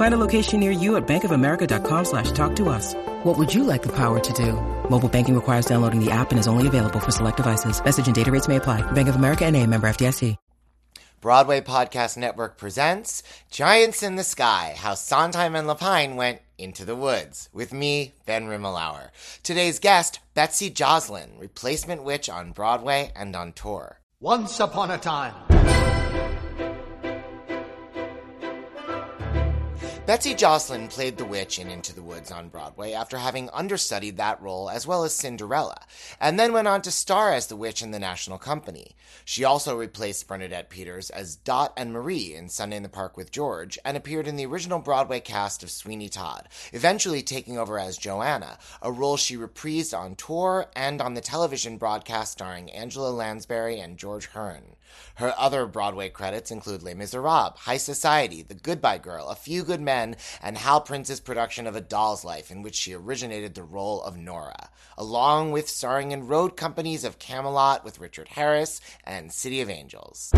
Find a location near you at bankofamerica.com slash talk to us. What would you like the power to do? Mobile banking requires downloading the app and is only available for select devices. Message and data rates may apply. Bank of America and a member FDIC. Broadway Podcast Network presents Giants in the Sky, How Sondheim and Lapine Went into the Woods, with me, Ben Rimalower. Today's guest, Betsy Joslyn, replacement witch on Broadway and on tour. Once upon a time. Betsy Joslyn played the witch in Into the Woods on Broadway after having understudied that role as well as Cinderella, and then went on to star as the witch in The National Company. She also replaced Bernadette Peters as Dot and Marie in Sunday in the Park with George and appeared in the original Broadway cast of Sweeney Todd, eventually taking over as Joanna, a role she reprised on tour and on the television broadcast starring Angela Lansbury and George Hearn. Her other Broadway credits include Les Miserables, High Society, The Goodbye Girl, A Few Good Men, and Hal Prince's production of A Doll's Life, in which she originated the role of Nora, along with starring in road companies of Camelot with Richard Harris and City of Angels.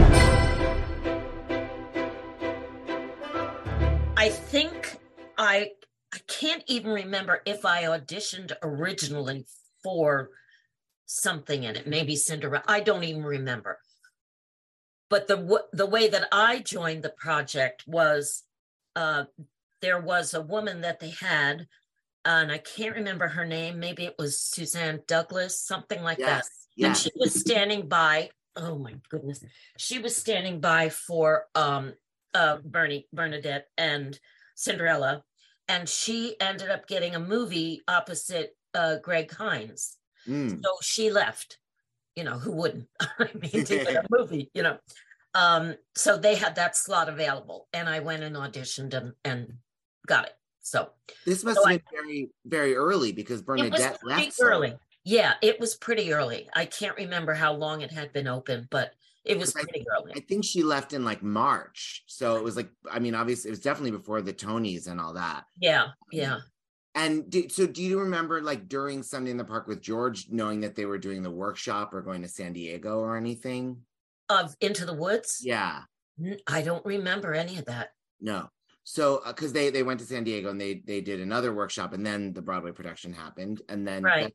I think I I can't even remember if I auditioned originally for something in it, maybe Cinderella. I don't even remember. But the the way that I joined the project was uh, there was a woman that they had, and I can't remember her name. Maybe it was Suzanne Douglas, something like Yes, that. yes. And she was standing by. Oh my goodness, she was standing by for um, uh, Bernie Bernadette and Cinderella, and she ended up getting a movie opposite uh, Greg Hines. Mm. So she left. You know, who wouldn't? I mean, to a movie, you know. Um, so they had that slot available, and I went and auditioned and, and got it. So This must So have been very, very early because it was Bernadette pretty left so early. Yeah, it was pretty early. I can't remember how long it had been open, but it was Because I- pretty early. I think she left in like March. So it was like, I mean, obviously, it was definitely before the Tonys and all that. Yeah, yeah. And do, so, do you remember like during Sunday in the Park with George, knowing that they were doing the workshop or going to San Diego or anything? Of Into the Woods. Yeah, I don't remember any of that. no. So, because they they went to San Diego and they they did another workshop, and then the Broadway production happened, and then Right.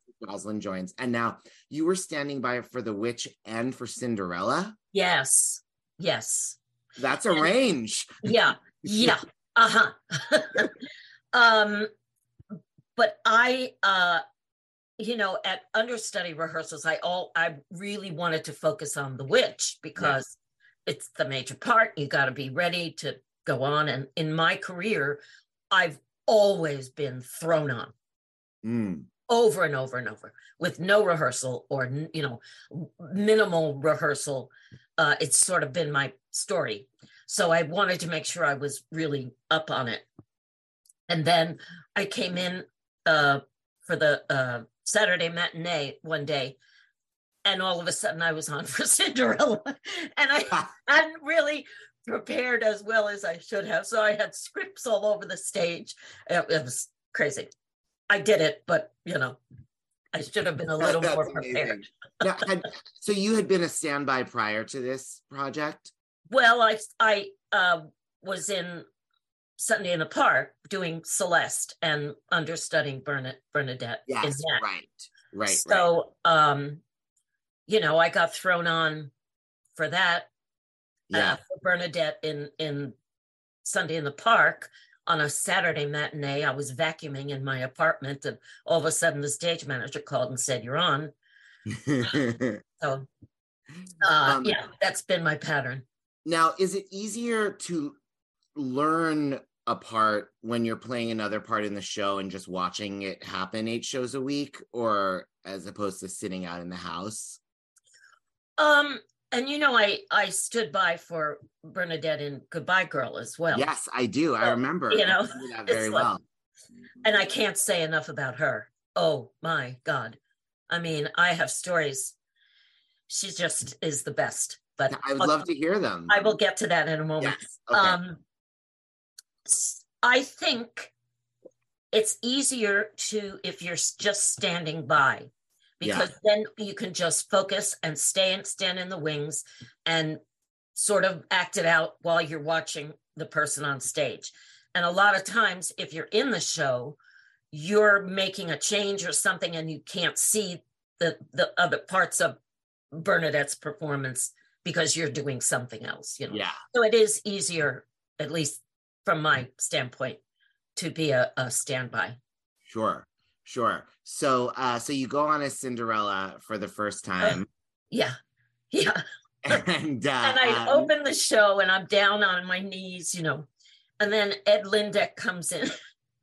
Joins, and now you were standing by for the Witch and for Cinderella. Yes, yes. That's a And- range. yeah yeah uh-huh um but i uh you know at understudy rehearsals i all i really wanted to focus on the witch because it's the major part you got to be ready to go on. And in my career i've always been thrown on. Mm. over and over and over with no rehearsal or you know minimal rehearsal uh it's sort of been my story. So i wanted to make sure i was really up on it. And then i came in uh for the uh saturday matinee one day and all of a sudden i was on for cinderella and i hadn't really prepared as well as i should have so i had scripts all over the stage it, it was crazy I did it, but you know, I should have been a little That's more prepared. Now, had- so you had been a standby prior to this project? Well, I I uh, was in Sunday in the Park doing Celeste and understudying Bernadette Bernadette Yes, right, right, right. so, um, you know, I got thrown on for that Yeah, uh, for Bernadette in in Sunday in the Park on a Saturday matinee. I was vacuuming in my apartment, and all of a sudden, the stage manager called and said, "You're on." So, uh, Um, yeah, that's been my pattern. now, is it easier to learn a part when you're playing another part in the show and just watching it happen eight shows a week, or as opposed to sitting out in the house? Um, And you know, I I stood by for Bernadette in Goodbye Girl as well. Yes, I do. I remember. you know, very like- well. And I can't say enough about her. Oh my God. I mean, I have stories. She just is the best. But I would love to hear them. I will get to that in a moment. Yes. Okay. Um, I think it's easier to if you're just standing by, Yeah. because then you can just focus and stay and stand in the wings and sort of act it out while you're watching the person on stage. And a lot of times, if you're in the show, you're making a change or something, and you can't see the the other parts of Bernadette's performance because you're doing something else. You know. yeah. So it is easier, at least from my standpoint, to be a, a standby. Sure. Sure. So uh so you go on as Cinderella for the first time. Yeah. Yeah. and uh And I um, open the show and I'm down on my knees, you know. And then Ed Lyndeck comes in.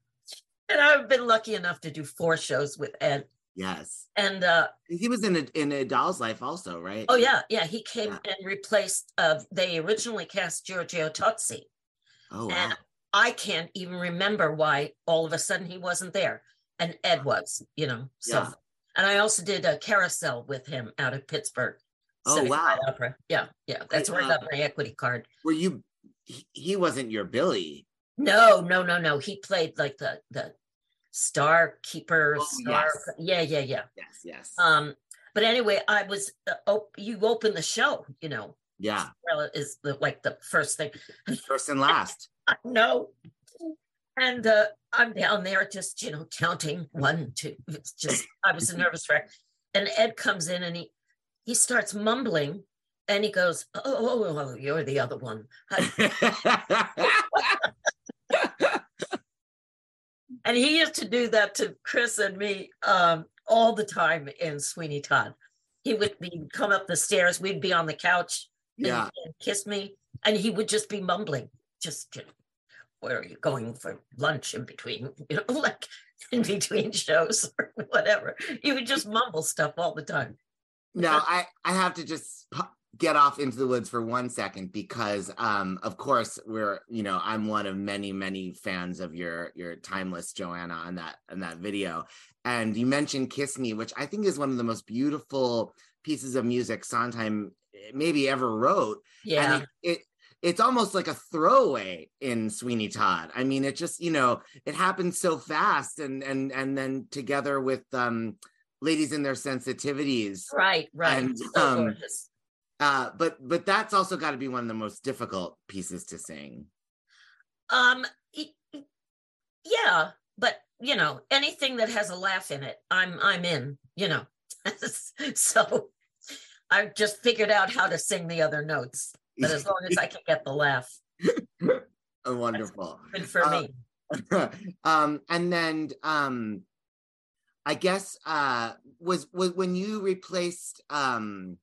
and I've been lucky enough to do four shows with Ed. yes. And uh He was in a in a doll's life also, right? oh yeah, yeah, he came Yeah. and replaced uh they originally cast Giorgio Tozzi. Oh wow. And I can't even remember why all of a sudden he wasn't there. And Ed was, you know. So Yeah. and I also did a carousel with him out of Pittsburgh. Oh, City wow. Opera. Yeah, yeah. That's where I got my equity card. Were you he, he wasn't your Billy. No, no, no, no. He played like the the star keeper. Oh, star, yes. Yeah, yeah, yeah. Yes, yes. Um, but anyway, I was uh, op- you opened the show, you know. Yeah. Cinderella Is the like the first thing. First and last. no. And uh, I'm down there just, you know, counting one, two. It's just, I was a nervous wreck. And Ed comes in and he he starts mumbling and he goes, Oh, oh, oh, oh, you're the other one. And he used to do that to Chris and me um, all the time in Sweeney Todd. He would be come up the stairs, we'd be on the couch yeah. kiss me, and he would just be mumbling, just you know, where are you going for lunch in between, you know, like in between shows or whatever. He would just mumble stuff all the time. Now I I have to just get off into the woods for one second because um of course we're you know I'm one of many many fans of your your timeless Joanna on that on that video and you mentioned Kiss Me which I think is one of the most beautiful pieces of music Sondheim maybe ever wrote Yeah. and it, it it's almost like a throwaway in Sweeney Todd. I mean, it just you know it happens so fast, and and and then together with um, ladies and their sensitivities. right, right. and, So um, gorgeous. Uh, but but that's also got to be one of the most difficult pieces to sing. Um, yeah, but you know, anything that has a laugh in it, I'm I'm in. You know, so I just figured out how to sing the other notes. But as long as I can get the laugh, Oh, wonderful. good for Uh, me. um, and then um, I guess uh, was was when you replaced um,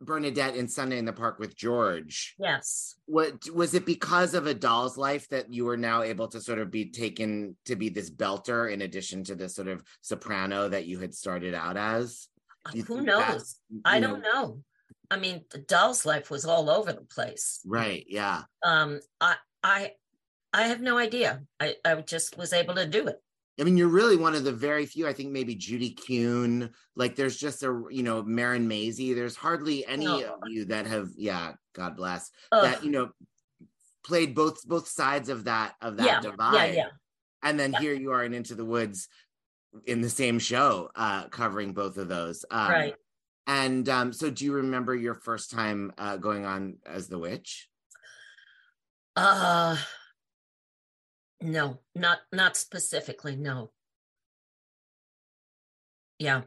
Bernadette in Sunday in the Park with George. Yes. What was it because of a doll's life that you were now able to sort of be taken to be this belter in addition to the sort of soprano that you had started out as? You Who knows? I don't know. I mean, the doll's life was all over the place. Right. Yeah. Um, I I I have no idea. I, I just was able to do it. I mean, you're really one of the very few. I think maybe Judy Kuhn. Like, there's just a you know Marin Mazzie. There's hardly any No. of you that have. Yeah, God bless. Ugh. That you know played both both sides of that of that yeah, divide. yeah, yeah. And then Yeah. here you are in Into the Woods in the same show, uh, covering both of those. Um, right. And um, so, do you remember your first time uh, going on as the witch? Uh no, not not specifically, no. Yeah.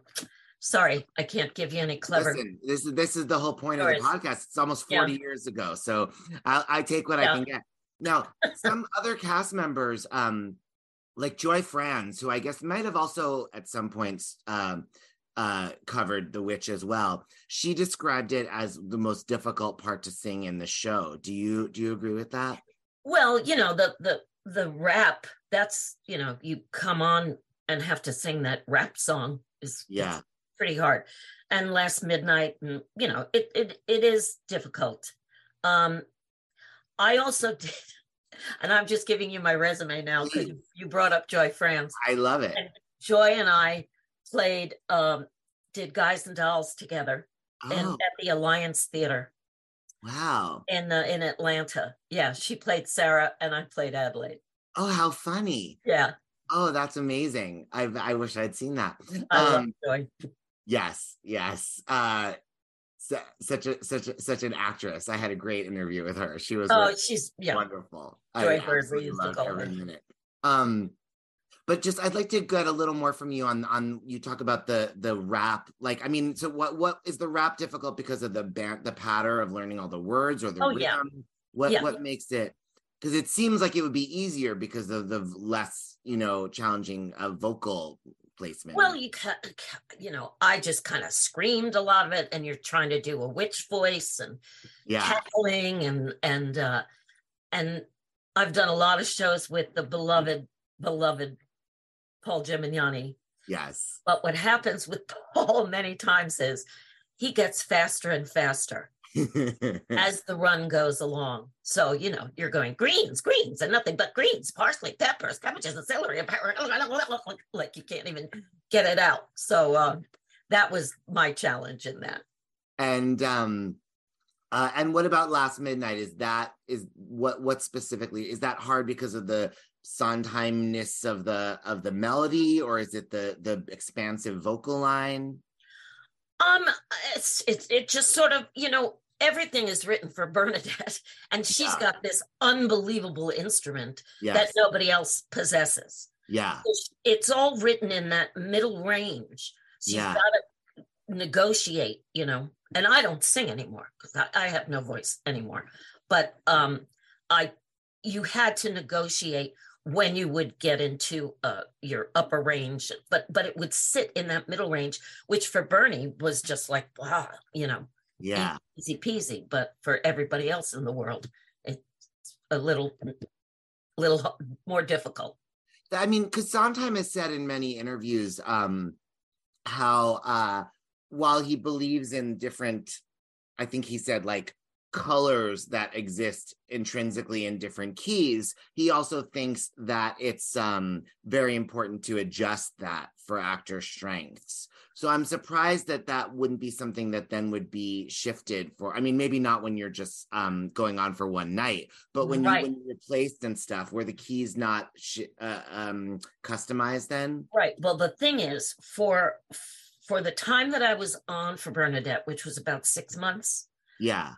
Sorry, I can't give you any clever. Listen, this is this is the whole point of the podcast. It's almost Yeah. 40 years ago. So I, I take what I can get. Now, some other cast members, um, like Joy Franz, who I guess might have also at some points um uh covered the witch as well. She described it as the most difficult part to sing in the show. Do you do you agree with that? Well, you know, the the the rap, that's, you know, you come on and have to sing that rap song is Yeah. pretty hard. And last midnight, and you know, it it it is difficult. Um, I also did, and I'm just giving you my resume now because you, brought up Joy Franz. I love it. And Joy and I played, um, did Guys and Dolls together in, Oh, at the Alliance Theater wow. in uh, in Atlanta. Yeah, she played Sarah and I played Adelaide. Oh, how funny. Yeah, Oh, that's amazing. I I wish I'd seen that. I love Um, Joy. yes, yes. Uh such a such a, such an actress. I had a great interview with her. She was Oh, really she's yeah. wonderful. Joy I absolutely loved every minute. Um, but just I'd like to get a little more from you on on you talk about the the rap. Like, I mean, so what what is the rap difficult because of the band the patter of learning all the words or the Oh, rhythm? yeah. What Yeah. what makes it? Because it seems like it would be easier because of the less you know challenging uh, vocal placement. Well, you ca- ca- you know, I just kind of screamed a lot of it, and you're trying to do a witch voice and yeah, cackling and and uh and I've done a lot of shows with the beloved beloved Paul Gemignani. yes, But what happens with Paul many times is he gets faster and faster as the run goes along. So, you know, you're going greens, greens, and nothing but greens, parsley, peppers, cabbages, and celery, and pepper, like you can't even get it out. So um, that was my challenge in that. and um uh and what about last midnight is that is what what specifically is that hard because of the sondheimness of the of the melody or is it the the expansive vocal line Um, it's it's it just sort of you know everything is written for Bernadette, and she's Yeah. got this unbelievable instrument yes that nobody else possesses. yeah It's, it's all written in that middle range. So Yeah. you've got to negotiate, you know. And I don't sing anymore because I, I have no voice anymore. But um, I you had to negotiate when you would get into uh, your upper range, but but it would sit in that middle range, which for Bernie was just like wow, you know, yeah easy peasy. But for everybody else in the world, it's a little little more difficult. i mean because sondheim has said in many interviews um how uh while he believes in different i think he said like colors that exist intrinsically in different keys he also thinks that it's um very important to adjust that for actor strengths so i'm surprised that that wouldn't be something that then would be shifted for i mean maybe not when you're just um going on for one night but when Right. you when you're replaced and stuff where the keys not sh- uh, um customized then Right. Well, the thing is, for for the time that I was on for Bernadette, which was about six months, yeah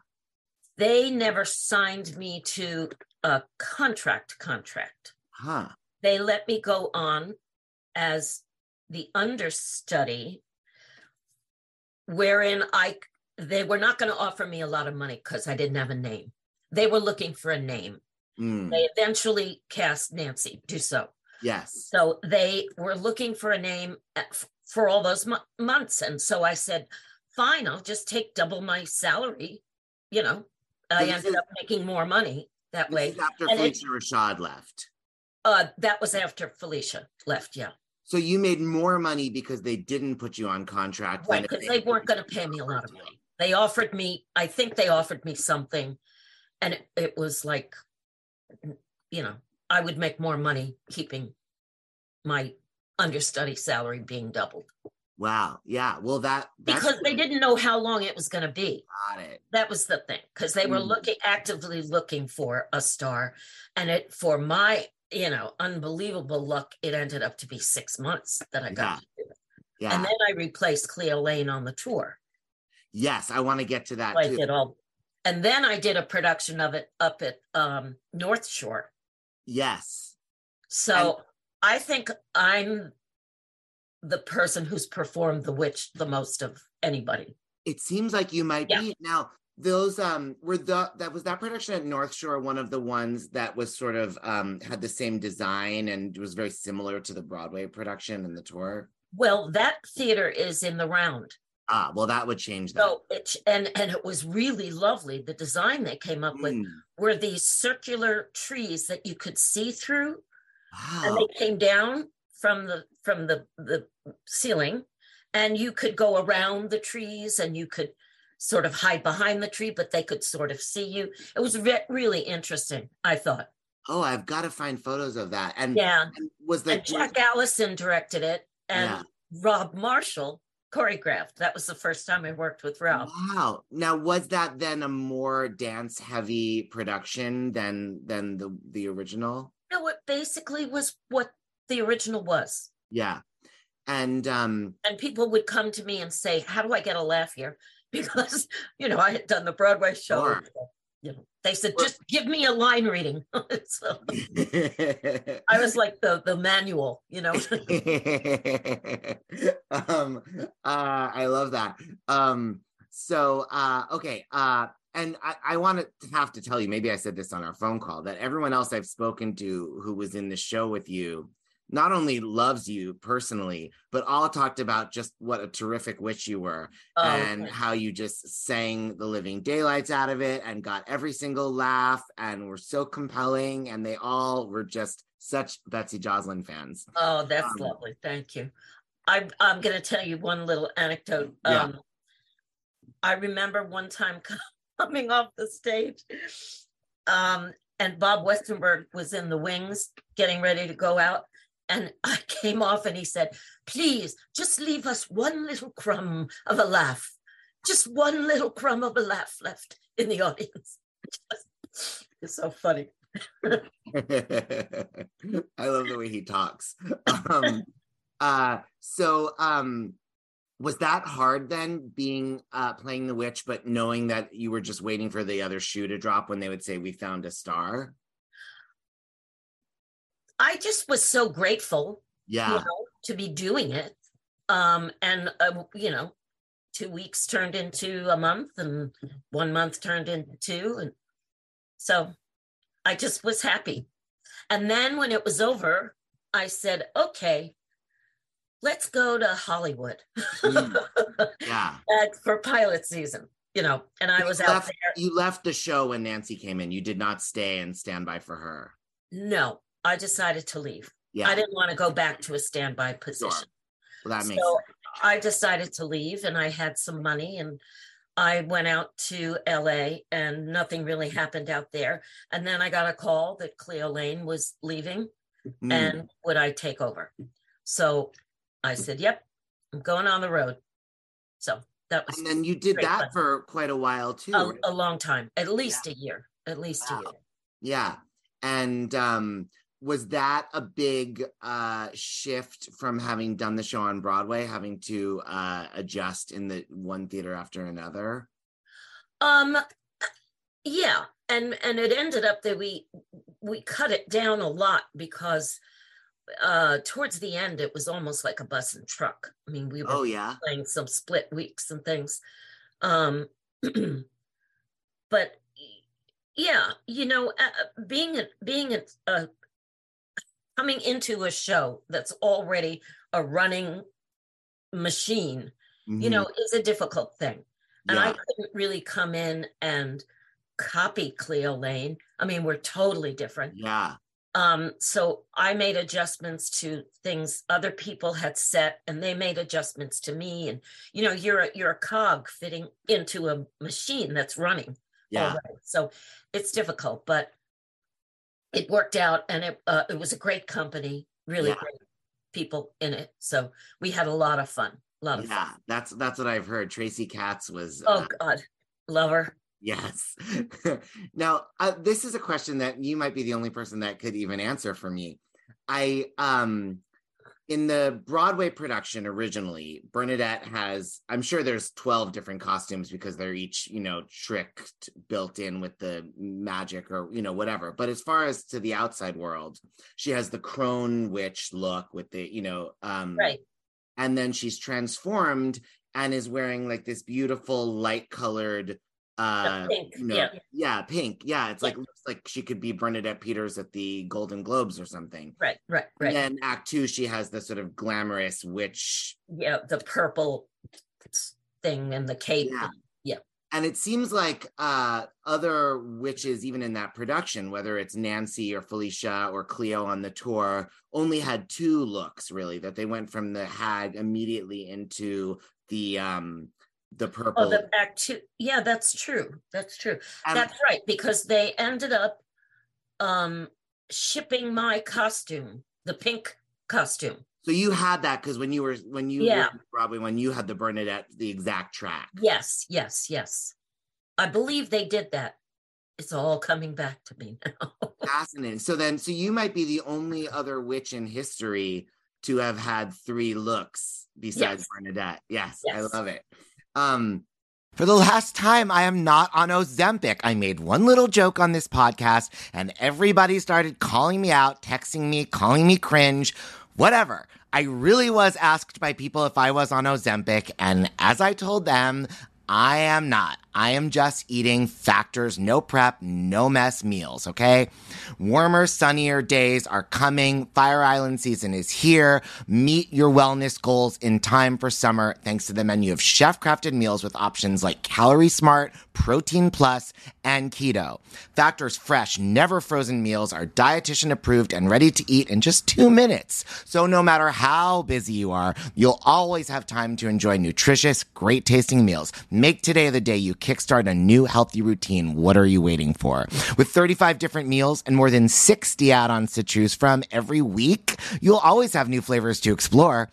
they never signed me to a contract contract. huh They let me go on as the understudy, wherein I they were not going to offer me a lot of money because I didn't have a name. They were looking for a name. Mm, They eventually cast Nancy Dussault. yes So they were looking for a name at- for all those mo- months. And so I said, fine, I'll just take double my salary. You know, I ended is- up making more money that way. after And it- Phylicia Rashad left Uh, that was after Felicia left. Yeah. So you made more money because they didn't put you on contract. Right. Because had they weren't going to pay me a lot of money. They offered me, I think they offered me something. And it, it was like, you know, I would make more money keeping my understudy salary being doubled Wow. Yeah. Well, that because they didn't know how long it was going to be. got it. that was the thing because they were Mm. looking actively looking for a star and it for my you know unbelievable luck it ended up to be six months that i got to do it. Yeah. and then i replaced cleo laine on the tour yes, I want to get to that So i did all and then i did a production of it up at um north shore Yes. so i think i'm the person who's performed the witch the most of anybody It seems like you might Yeah. be now. Those um were the that was that production at North Shore one of the ones that was sort of um had the same design and was very similar to the Broadway production and the tour. well that theater is in the round Ah, well, that would change that. So it and and it was really lovely. The design they came up with Mm, were these circular trees that you could see through, and they came down from the from the the ceiling, and you could go around the trees and you could sort of hide behind the tree, but they could sort of see you. It was re- really interesting, I thought. Oh, I've got to find photos of that. And, Yeah. and was the And Jack Allison directed it and Yeah. Rob Marshall choreographed. That was the first time I worked with Rob. Wow. Now was that then a more dance heavy production than than the the original? No, it basically was what the original was. Yeah. And um And people would come to me and say, How do I get a laugh here? Because, you know, I had done the Broadway show. Sure. You know, they said, just give me a line reading. so I was like the the manual, you know. um uh I love that. Um so uh okay uh and I, I want to have to tell you, maybe I said this on our phone call, that everyone else I've spoken to who was in the show with you not only loves you personally, but all talked about just what a terrific witch you were Oh, and okay. how you just sang the living daylights out of it and got every single laugh and were so compelling. And they all were just such Betsy Joslyn fans. Oh, that's Um, lovely. Thank you. I, I'm going to tell you one little anecdote. Yeah. Um, I remember one time coming off the stage, um, and Bob Westenberg was in the wings getting ready to go out. And I came off and he said, Please just leave us one little crumb of a laugh, just one little crumb of a laugh left in the audience. it's so funny. I love the way he talks. Um, uh, so, um, was that hard then being uh, playing the witch, but knowing that you were just waiting for the other shoe to drop when they would say, We found a star? I just was so grateful Yeah. you know, to be doing it. Um, and uh, you know, two weeks turned into a month, and one month turned into two, and so I just was happy. And then when it was over, I said, "Okay, let's go to Hollywood Mm. Yeah. for pilot season." You know, and I You was out left- there. You left the show when Nancy came in. You did not stay and stand by for her. No, I decided to leave. Yeah. I didn't want to go back to a standby position. well, that makes so I decided to leave and I had some money and I went out to LA and nothing really happened out there. And then I got a call that Cleo Laine was leaving Mm. and would I take over? So I said, Yep, I'm going on the road. So that was And then you did that fun. for quite a while too. a, right? a long time, at least a year, at least a year. Yeah. And um was that a big uh shift from having done the show on Broadway, having to uh adjust in the one theater after another? Um, yeah, and and it ended up that we we cut it down a lot because uh towards the end it was almost like a bus and truck. I mean, we were Oh yeah. playing some split weeks and things. Um, but yeah, you know, uh, being a, being a, a coming into a show that's already a running machine, you Mhm. know, is a difficult thing and I couldn't really come in and copy Cleo Laine. I mean, we're totally different. yeah. Um, so I made adjustments to things other people had set, and they made adjustments to me. And you know, you're a, you're a cog fitting into a machine that's running. Yeah. already. So it's difficult, but it worked out, and it uh, it was a great company, really Yeah. great people in it. So we had a lot of fun. A lot of Yeah. fun. That's that's what I've heard. Tracy Katz was Oh uh, God, love her. Yes. now, uh, this is a question that you might be the only person that could even answer for me. I um in the Broadway production originally, Bernadette has I'm sure there's 12 different costumes because they're each, you know, tricked built in with the magic or, you know, whatever. But as far as to the outside world, she has the crone witch look with the, you know, um Right. and then she's transformed and is wearing like this beautiful light colored uh pink, you know, yeah. yeah pink yeah it's Yeah. like looks like she could be bernadette peters at the golden globes or something Right. Right. Right. and then act two she has the sort of glamorous witch yeah, the purple thing and the cape. Yeah. and it seems like uh, other witches, even in that production, whether it's Nancy or Phylicia or Cleo on the tour, only had two looks really. That they went from the hag immediately into the um the purple. Oh, the back to yeah, that's true. That's true. And- that's right because they ended up um shipping my costume, the pink costume. so you had that because when you were when you Yeah. probably when you had the Bernadette the exact track. Yes, yes, yes. I believe they did that. It's all coming back to me now. Fascinating. So then, so you might be the only other witch in history to have had three looks besides Yes. Bernadette. Yes, I love it. Um, For the last time, I am not on Ozempic. I made one little joke on this podcast and everybody started calling me out, texting me, calling me cringe, whatever. I really was asked by people if I was on Ozempic, and as I told them, I am not. I am just eating factors, no prep, no mess meals, okay? Warmer, sunnier days are coming. Fire Island season is here. Meet your wellness goals in time for summer thanks to the menu of chef crafted meals with options like Calorie Smart, Protein Plus, and Keto. Factor's fresh, never frozen meals are dietitian approved and ready to eat in just two minutes. So no matter how busy you are, you'll always have time to enjoy nutritious, great tasting meals. Make today the day you kickstart a new healthy routine. What are you waiting for? With 35 different meals and more than 60 add-ons to choose from every week, you'll always have new flavors to explore.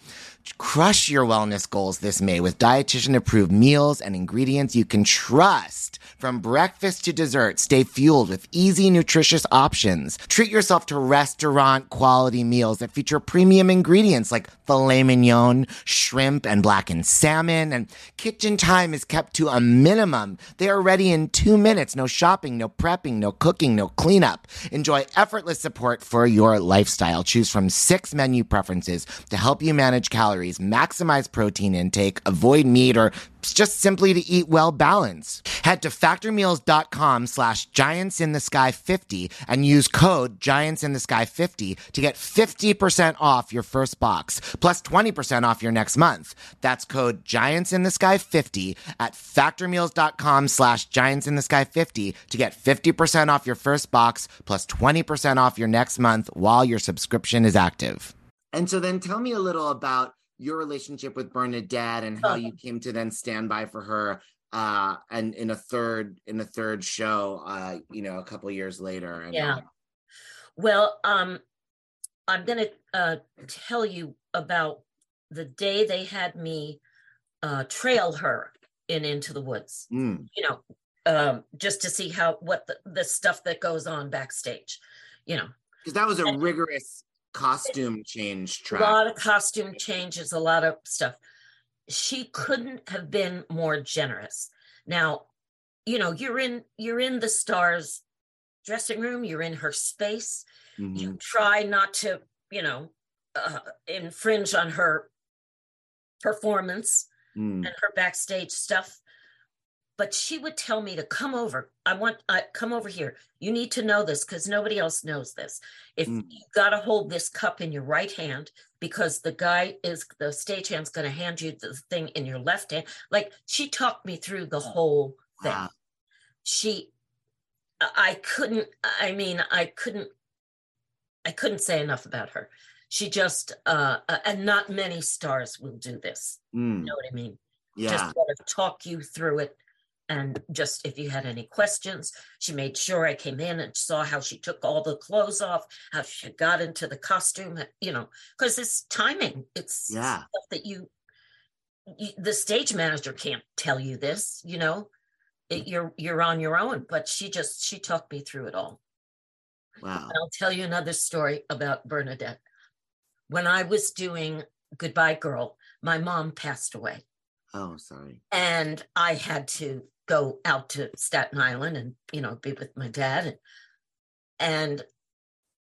Crush your wellness goals this May with dietitian approved meals and ingredients you can trust. From breakfast to dessert, stay fueled with easy, nutritious options. Treat yourself to restaurant quality meals that feature premium ingredients like filet mignon, shrimp, and blackened salmon. And kitchen time is kept to a minimum. They are ready in two minutes. No shopping, no prepping, no cooking, no cleanup. Enjoy effortless support for your lifestyle. Choose from six menu preferences to help you manage calories, maximize protein intake, avoid meat, or just simply to eat well balanced. Head to factormeals.com slash giants in the sky 50 and use code giants in the sky 50 to get 50% off your first box plus 20% off your next month. That's code giants in the sky 50 at factormeals.com slash giants in the sky 50 to get 50% off your first box plus 20% off your next month while your subscription is active. and so then tell me a little about your relationship with Bernadette and how Oh. you came to then stand by for her uh and in a third in a third show uh you know a couple years later and Yeah. Well, um, I'm gonna uh tell you about the day they had me uh trail her in into the woods. Mm, You know, um, just to see how what the, the stuff that goes on backstage. You know, because that was a And- rigorous costume change a lot of costume changes, a lot of stuff. She couldn't have been more generous. Now, you know, you're in you're in the stars dressing room, you're in her space. Mhm. you try not to, you know, uh, infringe on her performance Mm, and her backstage stuff. But she would tell me to come over. I want, I come over here. You need to know this because nobody else knows this. If Mm. you got to hold this cup in your right hand because the guy is the stagehand's going to hand you the thing in your left hand. Like she talked me through the whole thing wow. she I I couldn't I mean I couldn't I couldn't say enough about her. She just uh uh, and not many stars will do this. Mm, You know what I mean? yeah Just sort of talk you through it and just if you had any questions, she made sure I came in and saw how she took all the clothes off, how she got into the costume, you know, because it's timing. It's Yeah. stuff that you, you the stage manager can't tell you this, you know. It, you're you're on your own, but she just she talked me through it all. wow And I'll tell you another story about Bernadette. When I was doing Goodbye Girl, my mom passed away oh sorry and I had to go out to Staten Island and you know be with my dad. And,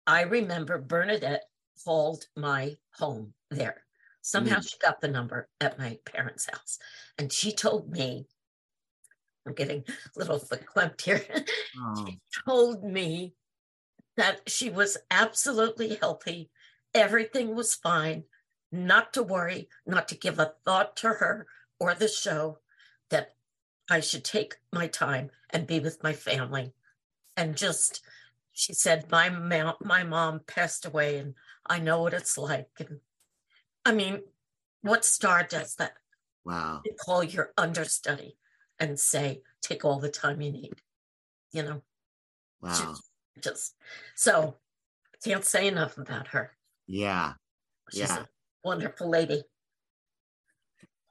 I remember Bernadette called my home there. Somehow mm. she got the number at my parents' house. And she told me I'm getting a little verklempt here. oh, told me that she was absolutely healthy, everything was fine, not to worry, not to give a thought to her or the show, that I should take my time and be with my family. And just, she said, my mom, my mom passed away, and I know what it's like. And I mean, what star does that? Wow. You call your understudy and say, take all the time you need. You know, Wow. just, just so can't say enough about her. Yeah. She's Yeah. a wonderful lady.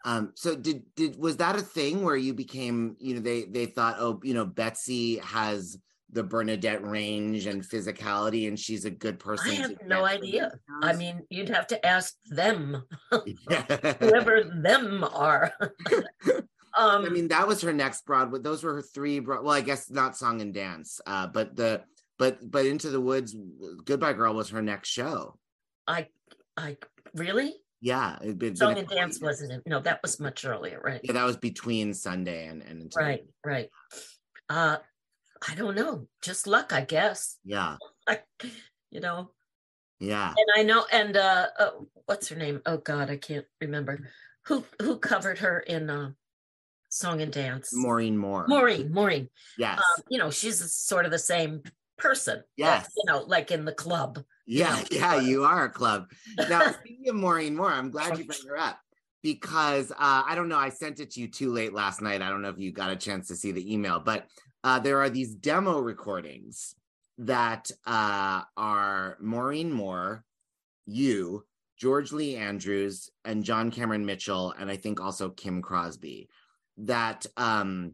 Um, so did did was that a thing where you became, you know, they they thought, oh, you know, Betsy has the Bernadette range and physicality, and she's a good person. I have no idea. I mean, you'd have to ask them, whoever them are. um, I mean, that was her next Broadway. Those were her three. Broad, well, I guess not song and dance, uh, but the but but Into the Woods, Goodbye Girl was her next show. I, I really Yeah, it'd been, song and dance wasn't it? No, that was much earlier, right? Yeah, that was between Sunday and and Right, right. Uh, I don't know. Just luck, I guess. Yeah, I, you know, yeah. and I know, and uh, uh, what's her name? Oh God, I can't remember. Who who covered her in uh, song and dance? Maureen Moore. Maureen. Maureen. Yes. Um, you know, she's sort of the same person. like, Yes. you know, like in the club. Yeah, yeah, you are a club. Now, speaking of Maureen Moore, I'm glad you bring her up because uh, I don't know. I sent it to you too late last night. I don't know if you got a chance to see the email, but uh, there are these demo recordings that uh, are Maureen Moore, you, George Lee Andrews, and John Cameron Mitchell, and I think also Kim Crosby. That um,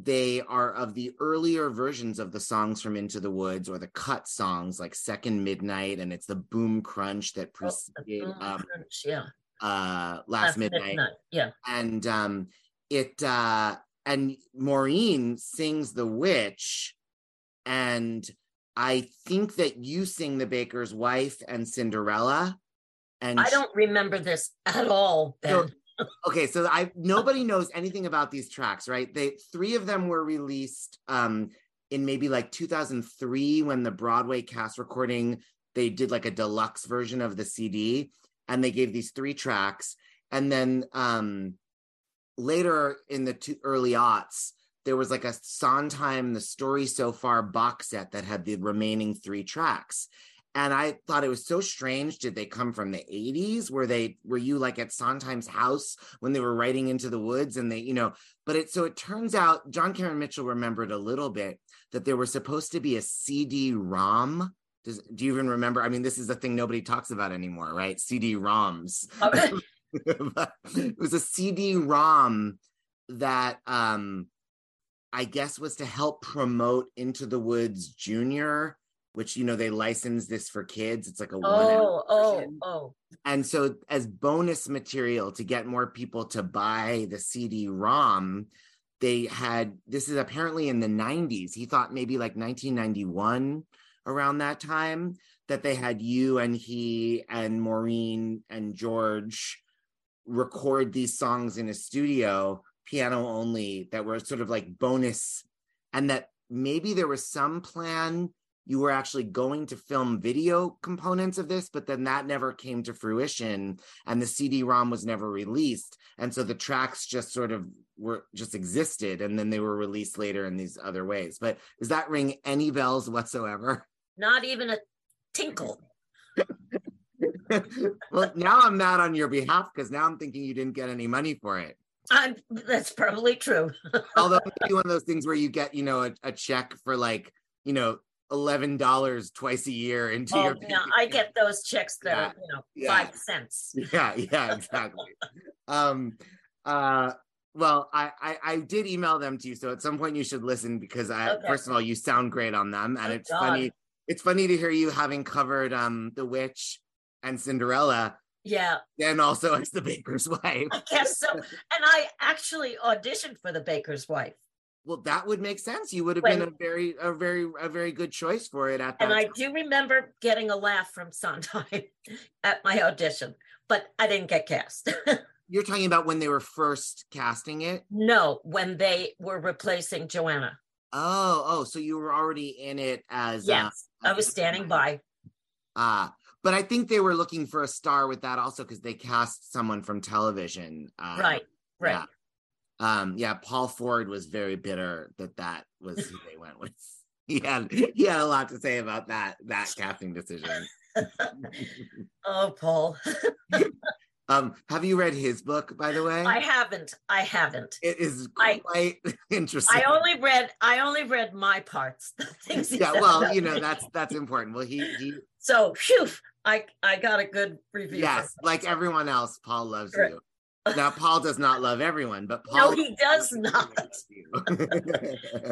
they are of the earlier versions of the songs from Into the Woods or the cut songs like Second Midnight and it's the boom crunch that Oh, preceded Boom um, Crunch, yeah. uh last midnight. Yeah. and um it uh and Maureen sings the witch and I think that you sing the baker's wife and Cinderella and I don't remember this at all, So- Ben. Okay so i nobody knows anything about these tracks right? They three of them were released um in maybe like 2003 when the broadway cast recording they did like a deluxe version of the cd and they gave these three tracks. And then um later in the two early aughts there was like a sondheim the story so far box set that had the remaining three tracks and I thought it was so strange. Did they come from the 80s? Were they were you like at Sondheim's house when they were writing into the woods and they, you know, but it so it turns out John Cameron Mitchell remembered a little bit that there was supposed to be a CD-ROM. Does, do you even remember? I mean, this is a thing nobody talks about anymore, right? CD-ROMs. Okay. it was a CD-ROM that um I guess was to help promote Into the Woods Junior, which you know they licensed this for kids. It's like a one Oh, oh, oh. and so as bonus material to get more people to buy the CD-ROM, they had this is apparently in the 90s. He thought maybe like 1991 around that time that they had you and he and Maureen and George record these songs in a studio, piano only, that were sort of like bonus, and that maybe there was some plan you were actually going to film video components of this, but then that never came to fruition and the CD-ROM was never released. And so the tracks just sort of were just existed and then they were released later in these other ways. But does that ring any bells whatsoever? Not even a tinkle. well, now I'm mad on your behalf because now I'm thinking you didn't get any money for it. I'm that's probably true. Although one of those things where you get, you know, a, a check for like, you know, eleven dollars twice a year into Oh, your no, I get those checks that are, you know, Yeah. five cents. yeah yeah exactly um uh well I, I i did email them to you so at some point you should listen because i Okay. first of all you sound great on them and Oh, it's God. funny it's funny to hear you having covered um the witch and cinderella Yeah, and also as the baker's wife I guess so. And I actually auditioned for the baker's wife. Well that would make sense you would have been a very a very a very good choice for it at that And I time. do remember getting a laugh from Sondheim at my audition, but I didn't get cast. you're talking about when they were first casting it no, when they were replacing Joanna. oh oh so you were already in it as uh, Yes, I was standing by. Ah, but I think they were looking for a star with that also because they cast someone from television. Uh, Right, right. yeah. Um, yeah, Paul Ford was very bitter that that was who they went with. He had he had a lot to say about that that casting decision. oh, Paul. um, have you read his book, by the way? I haven't. I haven't. It is I- quite interesting. I only read. I only read my parts. The things. yeah, well, you know me. that's that's important. Well, he he So, phew, I I got a good review. yes, like everyone else, Paul loves you. Now, Paul does not love everyone, but No, Paul he does not.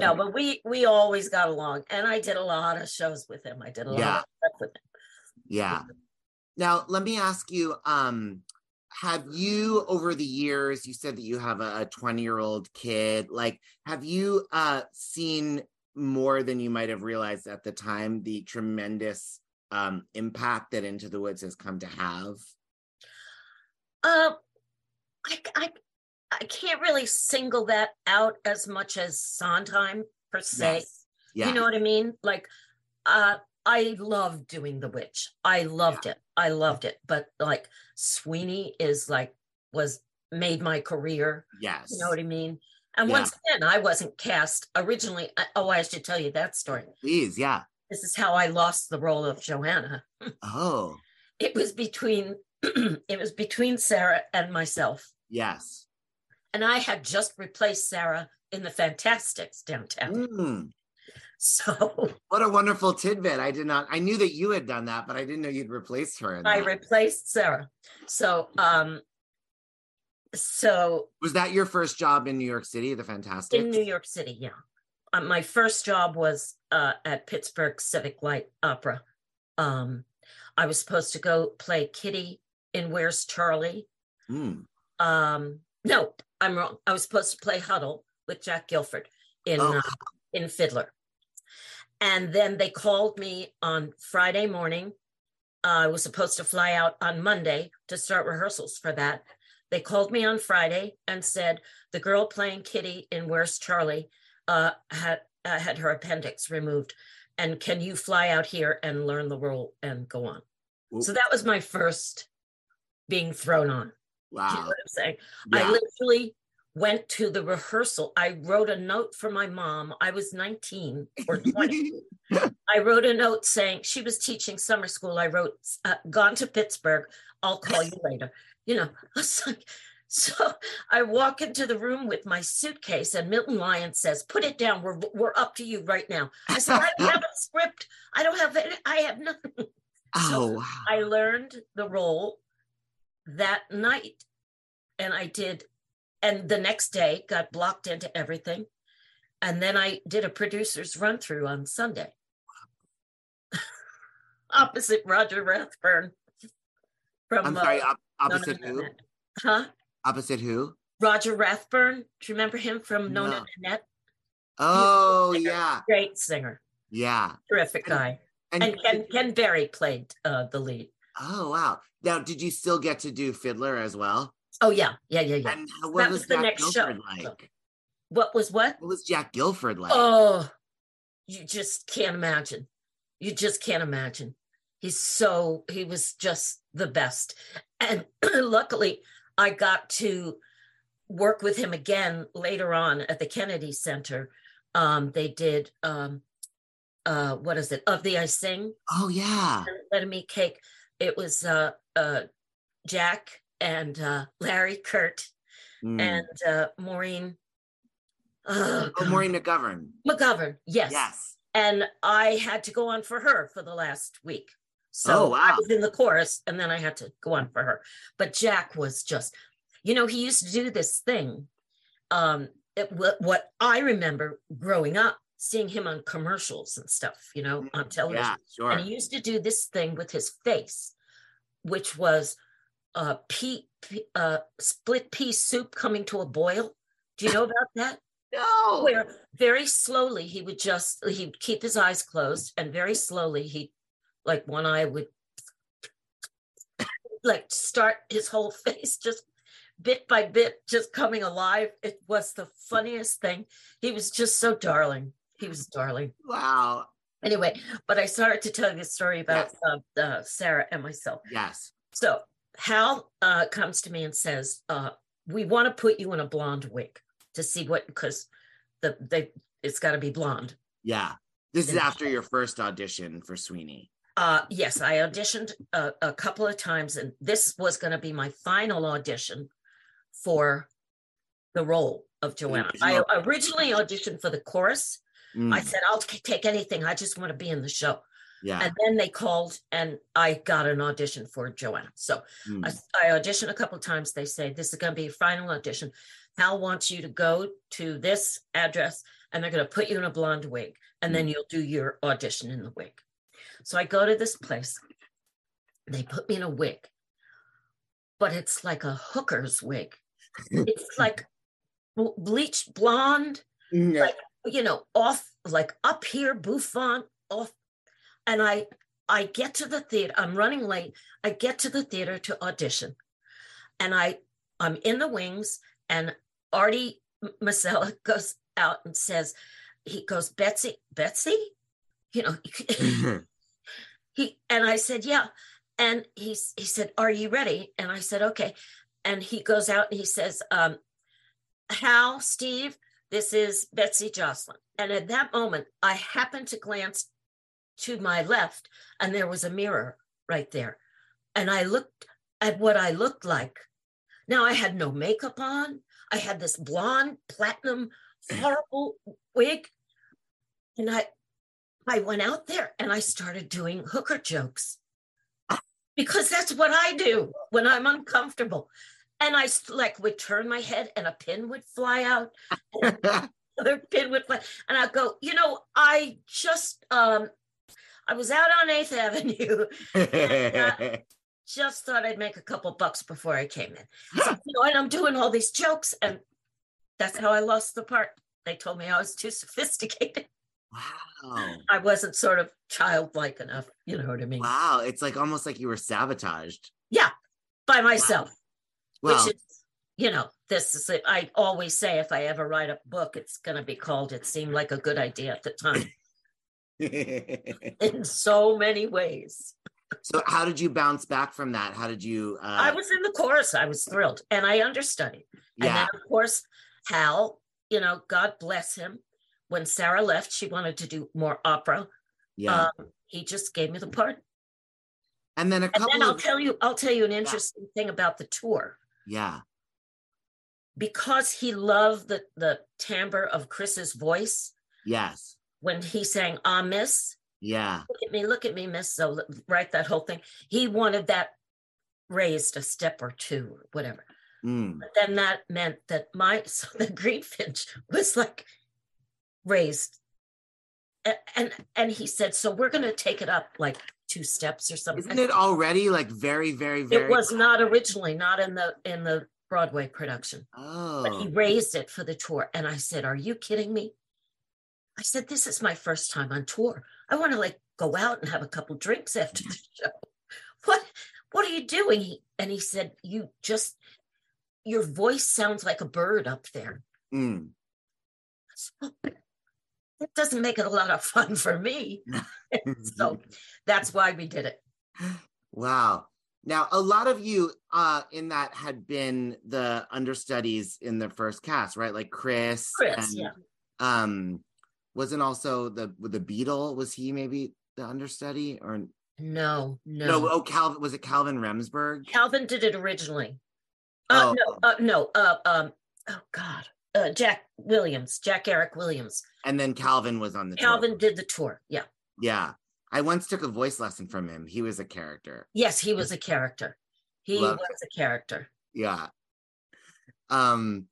No, but we we always got along, and I did a lot of shows with him. I did a lot Yeah. of stuff with him. Yeah. Now, let me ask you um have you over the years you said that you have a 20 year old kid like have you uh seen more than you might have realized at the time the tremendous um impact that into the woods has come to have Uh, I, I, I can't really single that out as much as Sondheim per se. Yes. yeah You know what I mean? Like, uh, I love doing The Witch. I loved it. I loved it. But like, Sweeney is like was made my career. yes You know what I mean? And Yeah. once again, I wasn't cast originally. I- Oh, I should tell you that story. please yeah This is how I lost the role of Johanna. oh It was between it was between Sarah and myself. Yes And I had just replaced Sarah in the Fantasticks downtown. Mm, So what a wonderful tidbit i did not i knew that you had done that but i didn't know you'd replaced her in I replaced Sarah. So um so was that your first job in new york city the fantastic in New York City, yeah. Uh, my first job was uh, at Pittsburgh Civic Light Opera. Um, I was supposed to go play Kitty in Where's Charley. Mm, Um, no, I'm wrong. I was supposed to play Hodel with Jack Gilford in Oh. uh, in Fiddler, and then they called me on Friday morning. I was supposed to fly out on Monday to start rehearsals for that. They called me on Friday and said the girl playing Kitty in Where's Charley uh, had uh, had her appendix removed, and can you fly out here and learn the role and go on? So that was my first being thrown on. Do you know wow what I'm saying? Yeah. I literally went to the rehearsal. I wrote a note for my mom. I was 19 or 20. I wrote a note saying she was teaching summer school. I wrote, uh, "Gone to Pittsburgh. I'll call you later." You know, I was like, so I walk into the room with my suitcase, and Milton Lyon says, "Put it down. We're we're up to you right now." I said, "I don't have a script. I don't have any. I have nothing." oh wow. I learned the role that night and I did and the next day got blocked into everything. And then I did a producer's run through on Sunday. Opposite Roger Rathburn from i'm sorry uh, op- No, No, opposite No, who? No. huh? Opposite who? Roger Rathburn. Do you remember him from No. Nona Nanette? Oh singer. yeah. great singer. Yeah. Terrific And- guy. and, and Ken, Ken Berry played uh, the lead. Oh wow. Now did you still get to do fiddler as well oh yeah yeah yeah yeah and what That was, was the jack next show. like what was what what was jack gilford like Oh, you just can't imagine. You just can't imagine. He's so, he was just the best. And luckily, I got to work with him again later on at the Kennedy Center. Um, they did, um, uh, what is it? Of Thee I Sing, oh yeah Let 'Em Eat Cake. It was uh, uh, Jack and uh, Larry Kert Mm. and uh, Maureen. Oh, oh maureen mcgovern McGovern. Yes. yes and I had to go on for her for the last week. So Oh, I wow. was in the chorus and then I had to go on for her. But Jack was just, you know, he used to do this thing. Um, it, what, what I remember growing up, seeing him on commercials and stuff, you know, on television. yeah sure And he used to do this thing with his face, which was uh, pea, uh, split pea soup coming to a boil. Do you know about that? no. Where very slowly he would just he'd keep his eyes closed and very slowly he like one eye would like start his whole face just bit by bit just coming alive. It was the funniest thing. He was just so darling. He was darling. Wow. Anyway but i started to tell you the story about Yes. uh, uh, sarah and myself. Yes. So hal uh, comes to me and says uh, we want to put you in a blonde wig to see what because the they it's got to be blonde. Yeah. This is after your first audition for Sweeney. Uh, yes, I auditioned a, a couple of times, and this was going to be my final audition for the role of Johanna. I originally auditioned for the chorus. Mm, I said, I'll take anything. I just want to be in the show. Yeah. And then they called, and I got an audition for Johanna. So Mm, I, I auditioned a couple times. They say, This is going to be a final audition. Hal wants you to go to this address, and they're going to put you in a blonde wig, and then you'll do your audition in the wig. So I go to this place. They put me in a wig, but it's like a hooker's wig. It's like bl- bleached blonde, yeah. like you know, off like up here, bouffant off. And I I get to the theater, I'm running late. I get to the theater to audition. And I I'm in the wings, and Artie Masella goes out and says, he goes, Betsy, Betsy, you know, he and I said, yeah. And he's he said, Are you ready? And I said, Okay. And he goes out and he says, um, Hal, Steve, this is Betsy Joslyn. And at that moment, I happened to glance to my left, and there was a mirror right there. And I looked at what I looked like. Now I had no makeup on. I had this blonde, platinum, horrible wig. And I I went out there and I started doing hooker jokes because that's what I do when I'm uncomfortable. And I like would turn my head and a pin would fly out, another pin would fly, and I'd go, you know, I just um I was out on Eighth Avenue, just thought I'd make a couple bucks before I came in. So, you know, and I'm doing all these jokes, and that's how I lost the part. They told me I was too sophisticated. wow. I wasn't sort of childlike enough, you know what I mean? Wow. It's like almost like you were sabotaged. Yeah, by myself, Well, which is, you know, this is it. I always say if I ever write a book, it's going to be called It Seemed Like a Good Idea at the Time in so many ways. so how did you bounce back from that? How did you uh I was in the chorus. I was thrilled and I understudied. And yeah. then, of course, Hal, you know, God bless him. When Sarah left, she wanted to do more opera. yeah. Um, he just gave me the part. and then a And then I'll of tell you, I'll tell you an interesting thing about the tour. yeah. Because he loved the the timbre of Chris's voice Yes. When he sang "Ah Miss," Yeah. look at me, look at me, Miss. So write that whole thing. He wanted that raised a step or two, or whatever. Mm. But then that meant that my so the greenfinch was like raised. A- And and he said, so we're gonna take it up like two steps or something. Isn't it already like very, very, very It was not originally not in the in the Broadway production, Oh but he Oh. raised it for the tour. And I said, Are you kidding me? I said, This is my first time on tour. I want to like go out and have a couple drinks after the show. What what are you doing? He, and he said, You just your voice sounds like a bird up there. Mm. So, that doesn't make it a lot of fun for me. so that's why we did it. Wow. Now, a lot of you uh in that had been the understudies in the first cast, right? Like Chris. Chris, and, yeah. Um, wasn't also the with the Beadle, was he maybe the understudy or No, no. no? oh, Calvin was it Calvin Remsberg? Calvin did it originally. Uh, Oh. no, uh, no. Uh, um, oh God, uh, Jack Williams, Jack Eric Williams. And then Calvin was on the tour. Calvin did the tour. Yeah. Yeah. I once took a voice lesson from him. He was a character. Yes, he was a character. He was a character. Yeah. Um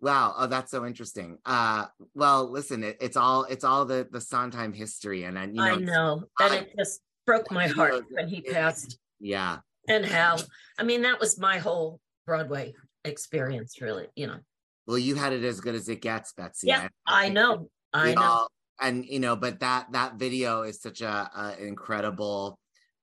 wow, oh that's so interesting. Uh well, listen, it, it's all it's all the the Sondheim history and and you know, I know, and I- it just broke my heart know, when he passed. yeah. And how? I mean, that was my whole Broadway experience. Really, you know. Well, you had it as good as it gets, Betsy. Yeah, I think know. I know. all- and you know, but that that video is such a, a incredible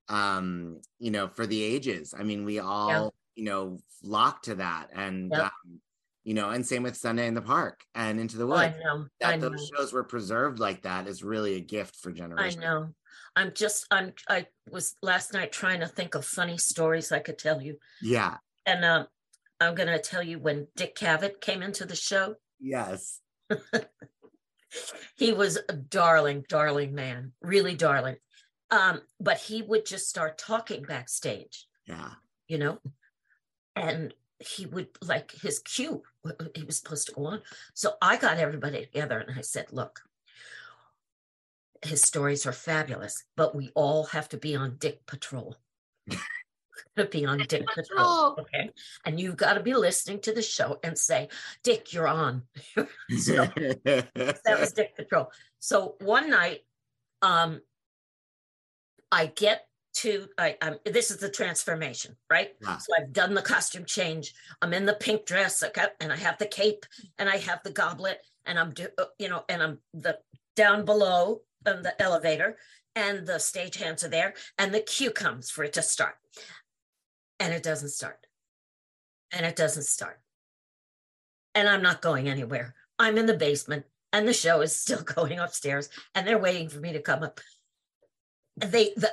um, you know, for the ages. I mean, we all, you know, flock to that and Yep. um, you know, and same with Sunday in the Park and Into the Oh, I Woods. know. I that know. those shows were preserved like that is really a gift for generations. I know. I'm just. I'm. I was last night trying to think of funny stories I could tell you. Yeah. And um, I'm going to tell you when Dick Cavett came into the show, Yes. he was a darling, darling man, really darling. Um, but he would just start talking backstage, Yeah. you know, and he would like his cue, he was supposed to go on. So I got everybody together and I said, look, his stories are fabulous, but we all have to be on Dick Patrol. to be on Dick Patrol. Okay. And you've got to be listening to the show and say, Dick, you're on. So that was Dick Patrol. So one night, um, I get to I, I'm this is the transformation, right? Yeah. So I've done the costume change. I'm in the pink dress, okay, and I have the cape and I have the goblet, and I'm do uh, you know, and I'm the down below on the elevator, and the stagehands are there, and the cue comes for it to start, and it doesn't start, and it doesn't start, and I'm not going anywhere. I'm in the basement, and the show is still going upstairs, and they're waiting for me to come up they the,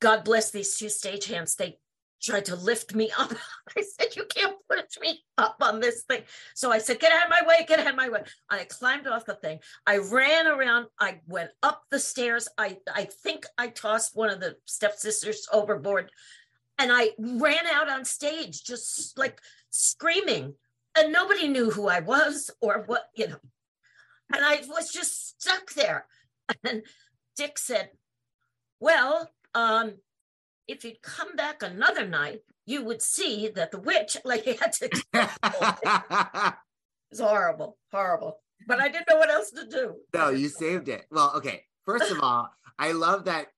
god bless these two stagehands. They tried to lift me up. I said you can't push me up on this thing. So i said get out of my way get out of my way. I climbed off the thing. I ran around. I went up the stairs. I i think i tossed one of the stepsisters overboard. And i ran out on stage just like screaming. And nobody knew who i was or what you know. And i was just stuck there. And dick said well, um, if you'd come back another night, you would see that the witch, like had to, it was horrible, horrible. But I didn't know what else to do. no, you saved it. Well, okay. First of all, I love that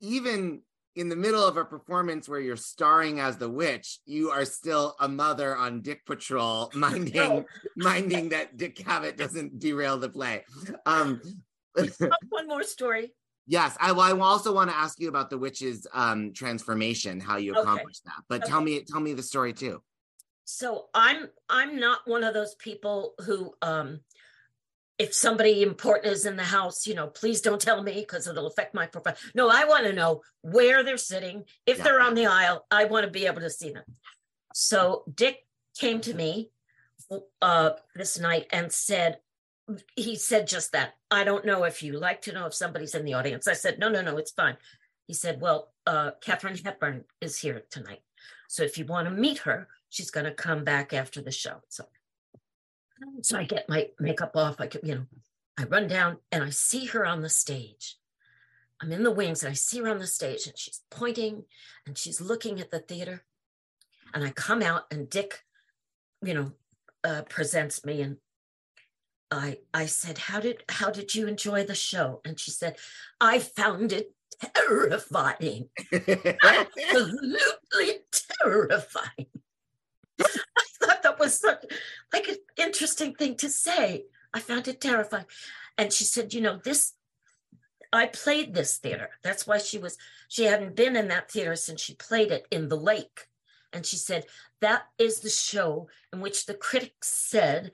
even in the middle of a performance where you're starring as the witch, you are still a mother on Dick Patrol, minding No. minding that Dick Cavett doesn't derail the play. Um, One more story. Yes, I, well, I also want to ask you about the witch's um, transformation, how you Okay. accomplished that. But tell me, tell me the story too. So I'm I'm not one of those people who um if somebody important is in the house, you know, please don't tell me because it'll affect my profile. No, I want to know where they're sitting. If Yeah. they're on the aisle, I want to be able to see them. So Dick came to me uh this night and said he said just that. I don't know if you like to know if somebody's in the audience. I said, no, no, no, it's fine. He said, well, uh, Katharine Hepburn is here tonight. So if you want to meet her, she's going to come back after the show. So, so I get my makeup off. I get, you know, I run down and I see her on the stage. I'm in the wings and I see her on the stage and she's pointing and she's looking at the theater. And I come out and Dick, you know, uh, presents me and I I said, "How did how did you enjoy the show?" And she said, "I found it terrifying." absolutely terrifying. I thought that was such like an interesting thing to say. I found it terrifying. And she said, you know, this I played this theater. That's why she was she hadn't been in that theater since she played it in the lake. And she said, that is the show in which the critics said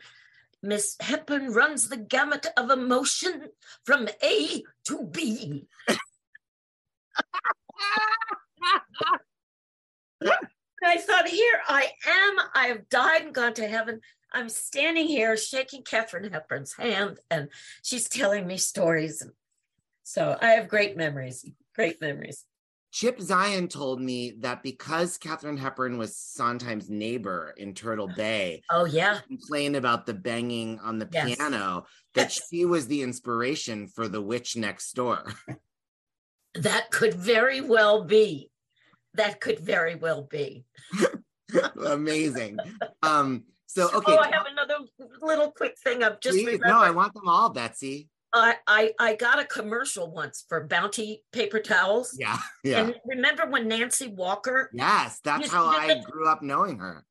Miss Hepburn runs the gamut of emotion from A to B. I thought, here I am. I have died and gone to heaven. I'm standing here shaking Katharine Hepburn's hand, and she's telling me stories. So I have great memories, great memories. Chip Zien told me that because Katharine Hepburn was Sondheim's neighbor in Turtle Bay, Oh, yeah. complained about the banging on the Yes. piano, that she was the inspiration for the witch next door. That could very well be. That could very well be. Amazing. Um, so okay, Oh, I have another little quick thing. I've just please, no, I want them all, Betsy. I, I I got a commercial once for Bounty paper towels. Yeah, yeah. And remember when Nancy Walker, yes, that's how I grew up knowing her.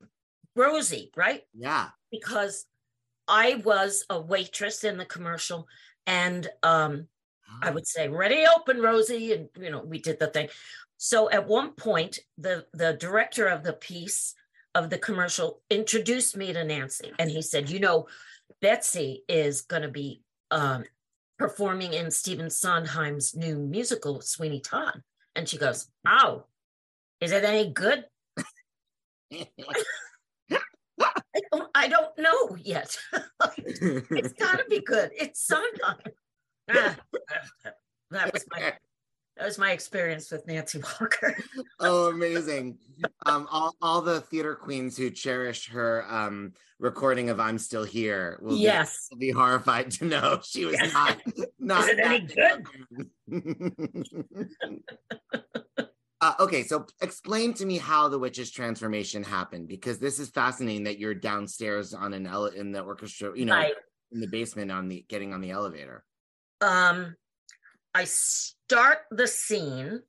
Rosie, right? Yeah. Because I was a waitress in the commercial, and um, I would say, "Ready, open, Rosie," and you know, we did the thing. So at one point, the the director of the piece of the commercial introduced me to Nancy, and he said, "You know, Betsy is going to be um, performing in Stephen Sondheim's new musical, Sweeney Todd," and she goes, "Oh, is it any good?" I don't I don't know yet. it's gotta be good. It's Sondheim. Ah, that was my that was my experience with Nancy Walker. oh, amazing. Um, all, all the theater queens who cherish her um, recording of I'm Still Here will, yes. be, will be horrified to know she was not, not Is it any good? uh, okay, so explain to me how the witch's transformation happened because this is fascinating that you're downstairs on an ele- in the orchestra, you know, Right. in the basement on the getting on the elevator. Um I start the scene.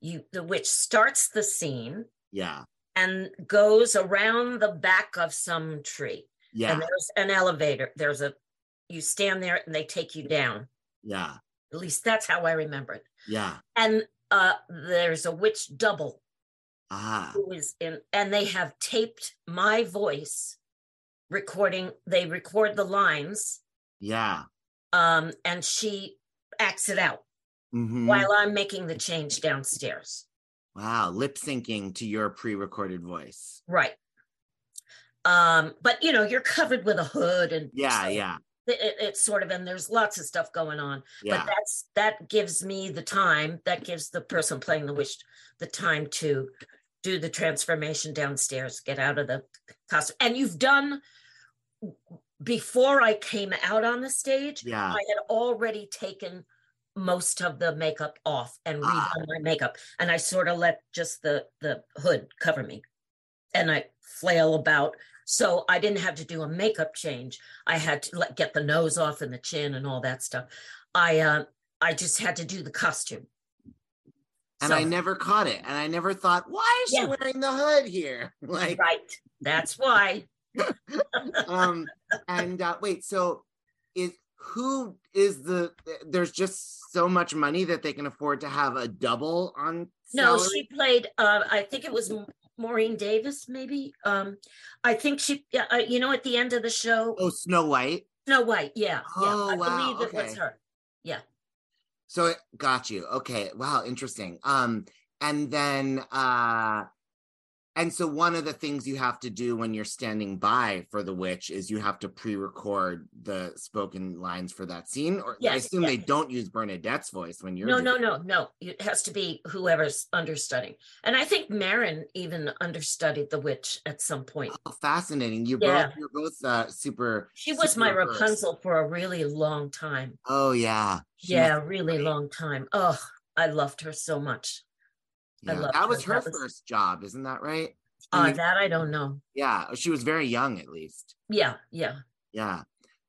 You the witch starts the scene Yeah, and goes around the back of some tree. yeah, And there's an elevator. There's a you stand there and they take you down. yeah, At least that's how I remember it. yeah. And uh there's a witch double Ah, who is in and they have taped my voice recording they record the lines yeah. um and she acts it out Mhm. while i'm making the change downstairs Wow, lip syncing to your pre-recorded voice. right um but you know you're covered with a hood and Yeah, so yeah, it- it's sort of and there's lots of stuff going on yeah. but that's that gives me the time that gives the person playing the wish the time to do the transformation downstairs get out of the costume and you've done before i came out on the stage Yeah. i had already taken most of the makeup off and redone Ah. my makeup and i sort of let just the the hood cover me and i flail about so i didn't have to do a makeup change i had to let, get the nose off and the chin and all that stuff i uh, i just had to do the costume and So- I never caught it. And I never thought, why is she wearing the hood here? Like, right that's why um, and uh, wait, so is who is the? There's just so much money that they can afford to have a double on. no she played uh i think it was maureen davis maybe um i think she yeah uh, you know at the end of the show Oh, Snow White. snow white yeah Oh, yeah i wow, believe it was okay. her So it got you. Okay. Wow. Interesting. Um, and then uh and so one of the things you have to do when you're standing by for the witch is you have to pre-record the spoken lines for that scene. Or I assume yes. they don't use Bernadette's voice when you're no no no no it has to be whoever's understudying and i think marin even understudied the witch at some point Oh, fascinating. You Yeah. both you're both uh super she was my super rapunzel for a really long time Oh yeah. She yeah really long time oh i loved her so much I yeah. loved That was her. her That was- first job, isn't that right? uh And you- that i don't know yeah, she was very young at least. yeah yeah Yeah.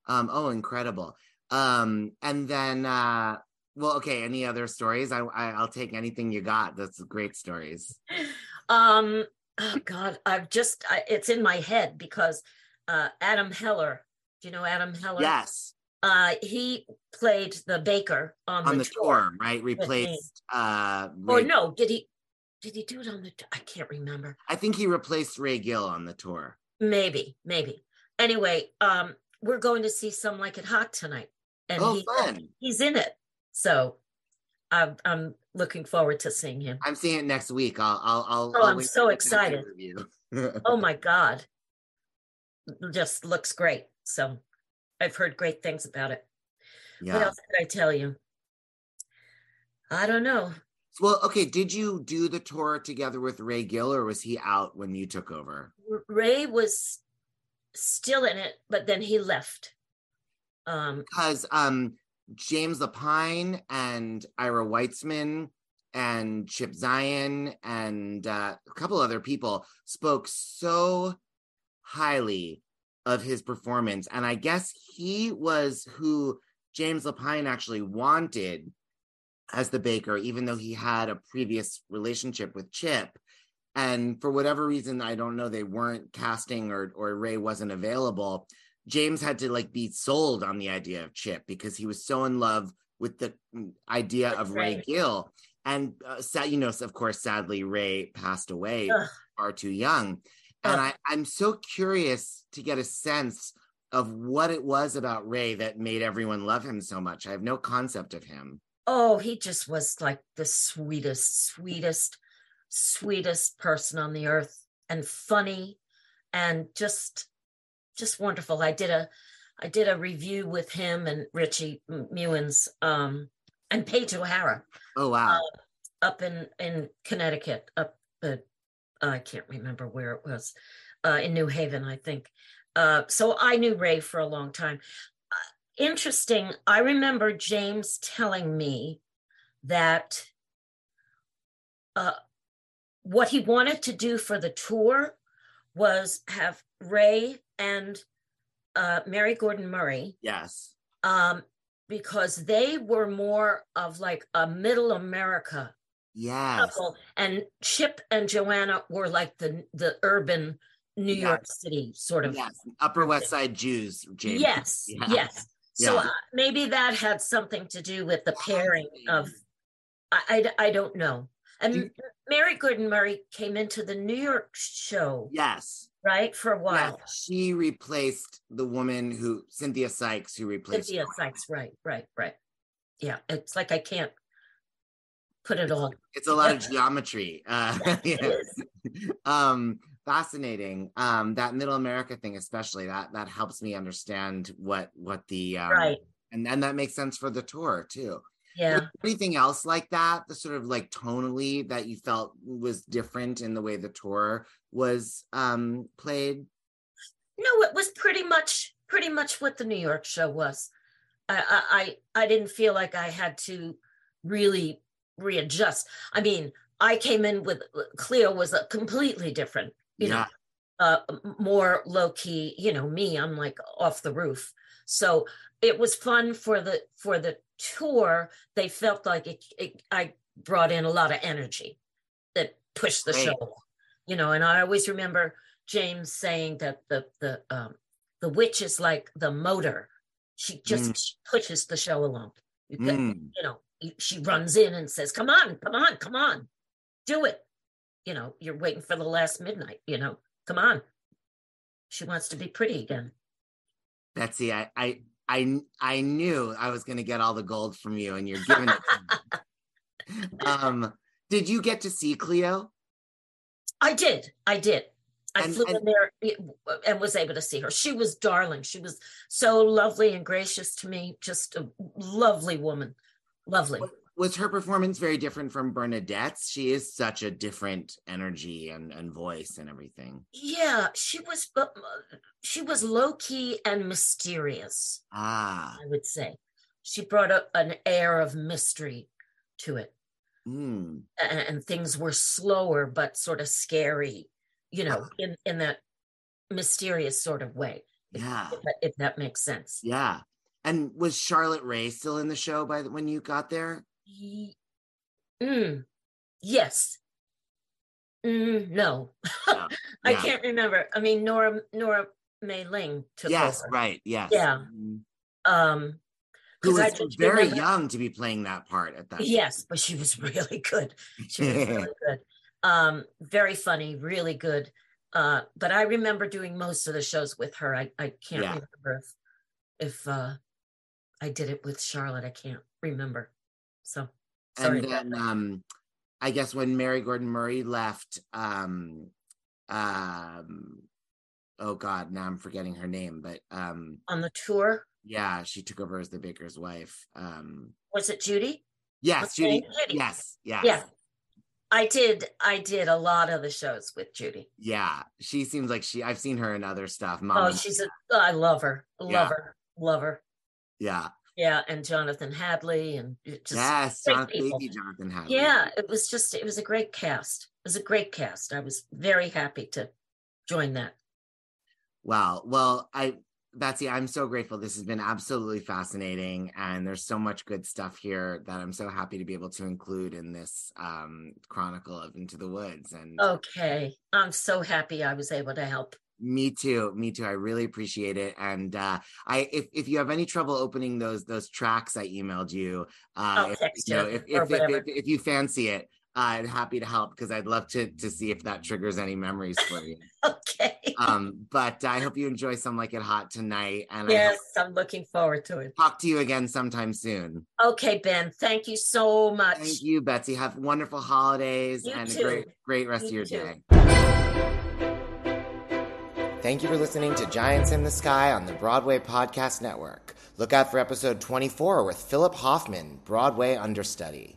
Um, oh, incredible. Um, and then uh well, okay, any other stories? I, I I'll take anything you got. That's great stories. um oh god i've just I, it's in my head because uh adam heller do you know adam heller Yes. uh he played the baker on, On the, the tour, right? Replaced uh or no did he did he do it on the t- i can't remember. I think he replaced Ray Gill on the tour. maybe maybe. Anyway um we're going to see some like it hot tonight and oh he, fun. he's in it. So I'm, I'm looking forward to seeing him. I'm seeing it next week. I'll I'll I'll, Oh, I'll I'm so excited. oh my god. Just looks great. So i've heard great things about it. What else could i tell you? I don't know Well, okay, did you do the tour together with Ray Gill or was he out when you took over? Ray was still in it but then he left um because um James Lapine and Ira Weitzman and Chip Zien and uh, a couple other people spoke so highly of his performance. And I guess he was who James Lapine actually wanted as the baker, even though he had a previous relationship with Chip. And for whatever reason, I don't know, they weren't casting or or Ray wasn't available. James had to like be sold on the idea of Chip because he was so in love with the mm, idea of Ray Gill. And uh, you know, of course, sadly, Ray passed away Ugh. far too young. And I, I'm so curious to get a sense of what it was about Ray that made everyone love him so much. I have no concept of him. Oh he just was like the sweetest sweetest sweetest person on the earth and funny and just just wonderful. I did a I did a review with him and Richie Mewins um, and Paige O'Hara. Oh wow! Uh, up in in Connecticut, up the I can't remember where it was, uh, in New Haven, I think. Uh, so I knew Ray for a long time. Interesting. I remember James telling me that uh, what he wanted to do for the tour was have Ray and uh, Mary Gordon Murray. Yes. Um, because they were more of like a middle America yes. couple, and Chip and Joanna were like the the urban New yes. York City sort of yes. Upper West Side Jews. James. Yes, yeah. yes. So yeah. maybe that had something to do with the pairing of. I, I, I don't know. And you, Mary Gordon Murray came into the New York show. Yes. Right for a while. she replaced the woman who Cynthia Sykes, who replaced Cynthia Sykes. Right, right, right. Yeah, it's like I can't put it all. It's a lot of geometry. Uh, yeah. um, fascinating. Um, that Middle America thing, especially that that helps me understand what what the um, right, and then that makes sense for the tour too. Yeah. Anything else like that? The sort of like tonally that you felt was different in the way the tour was um played? No, it was pretty much pretty much what the New York show was. I I I didn't feel like I had to really readjust. I mean, I came in with Cleo was a completely different, you yeah. know, uh, more low key. You know, me, I'm like off the roof. So it was fun for the for the tour. They felt like it, it I brought in a lot of energy that pushed the show. You know, and I always remember James saying that the the um, the witch is like the motor. She just mm. pushes the show along. You, mm. you know, she runs in and says, "Come on, come on, come on, do it." You know, you're waiting for the last midnight. You know, come on. She wants to be pretty again. Betsy, I I I, I knew I was going to get all the gold from you, and you're giving it. um, did you get to see Cleo? I did. I did. I and, flew and, in there and was able to see her. She was darling. She was so lovely and gracious to me. Just a lovely woman. Lovely. Was her performance very different from Bernadette's? She is such a different energy and, and voice and everything. Yeah, she was uh, she was low key and mysterious. Ah, I would say she brought up an air of mystery to it, mm. and, and, things were slower but sort of scary, you know, ah. in in that mysterious sort of way. Yeah, if, if that makes sense. Yeah. And was Charlotte Rae still in the show by the, when you got there? Mm, yes. Mm, no, yeah. I yeah. can't remember. I mean, Nora Nora Mae Lyng took yes, over. right, yes, yeah. Mm-hmm. Um, who was very remember, young to be playing that part at that. Yes, but she was really good. She was really good. Um, very funny, really good. Uh, but I remember doing most of the shows with her. I I can't yeah. remember if if uh I did it with Charlotte. I can't remember. So sorry. And then um I guess when Mary Gordon Murray left, um um oh god, now I'm forgetting her name, but um on the tour. Yeah, she took over as the baker's wife. Um was it Judy? Yes, Judy. Judy. Yes, yes. Yeah. I did I did a lot of the shows with Judy. Yeah. She seems like she I've seen her in other stuff. Mom oh, she's a I love her. Love yeah. her. Love her. Yeah. Yeah, and Jonathan Hadley and just yes, Jonathan, baby Jonathan Hadley. Yeah, it was just it was a great cast. It was a great cast. I was very happy to join that. Wow. Well, I Betsy, I'm so grateful. This has been absolutely fascinating, and there's so much good stuff here that I'm so happy to be able to include in this um, chronicle of Into the Woods. And okay, I'm so happy I was able to help. Me too. Me too. I really appreciate it. And uh, I, if, if you have any trouble opening those those tracks I emailed you, uh, if, you know, if, if, if, if, you fancy it, uh, I'm happy to help because I'd love to to see if that triggers any memories for you. okay. Um, but I hope you enjoy some like it hot tonight. And yes, I'm looking forward to it. Talk to you again sometime soon. Okay, Ben. Thank you so much. Thank you, Betsy. Have wonderful holidays you and too. a great great rest you of your too. day. Thank you for listening to Giants in the Sky on the Broadway Podcast Network. Look out for episode 24 with Philip Hoffman, Broadway understudy.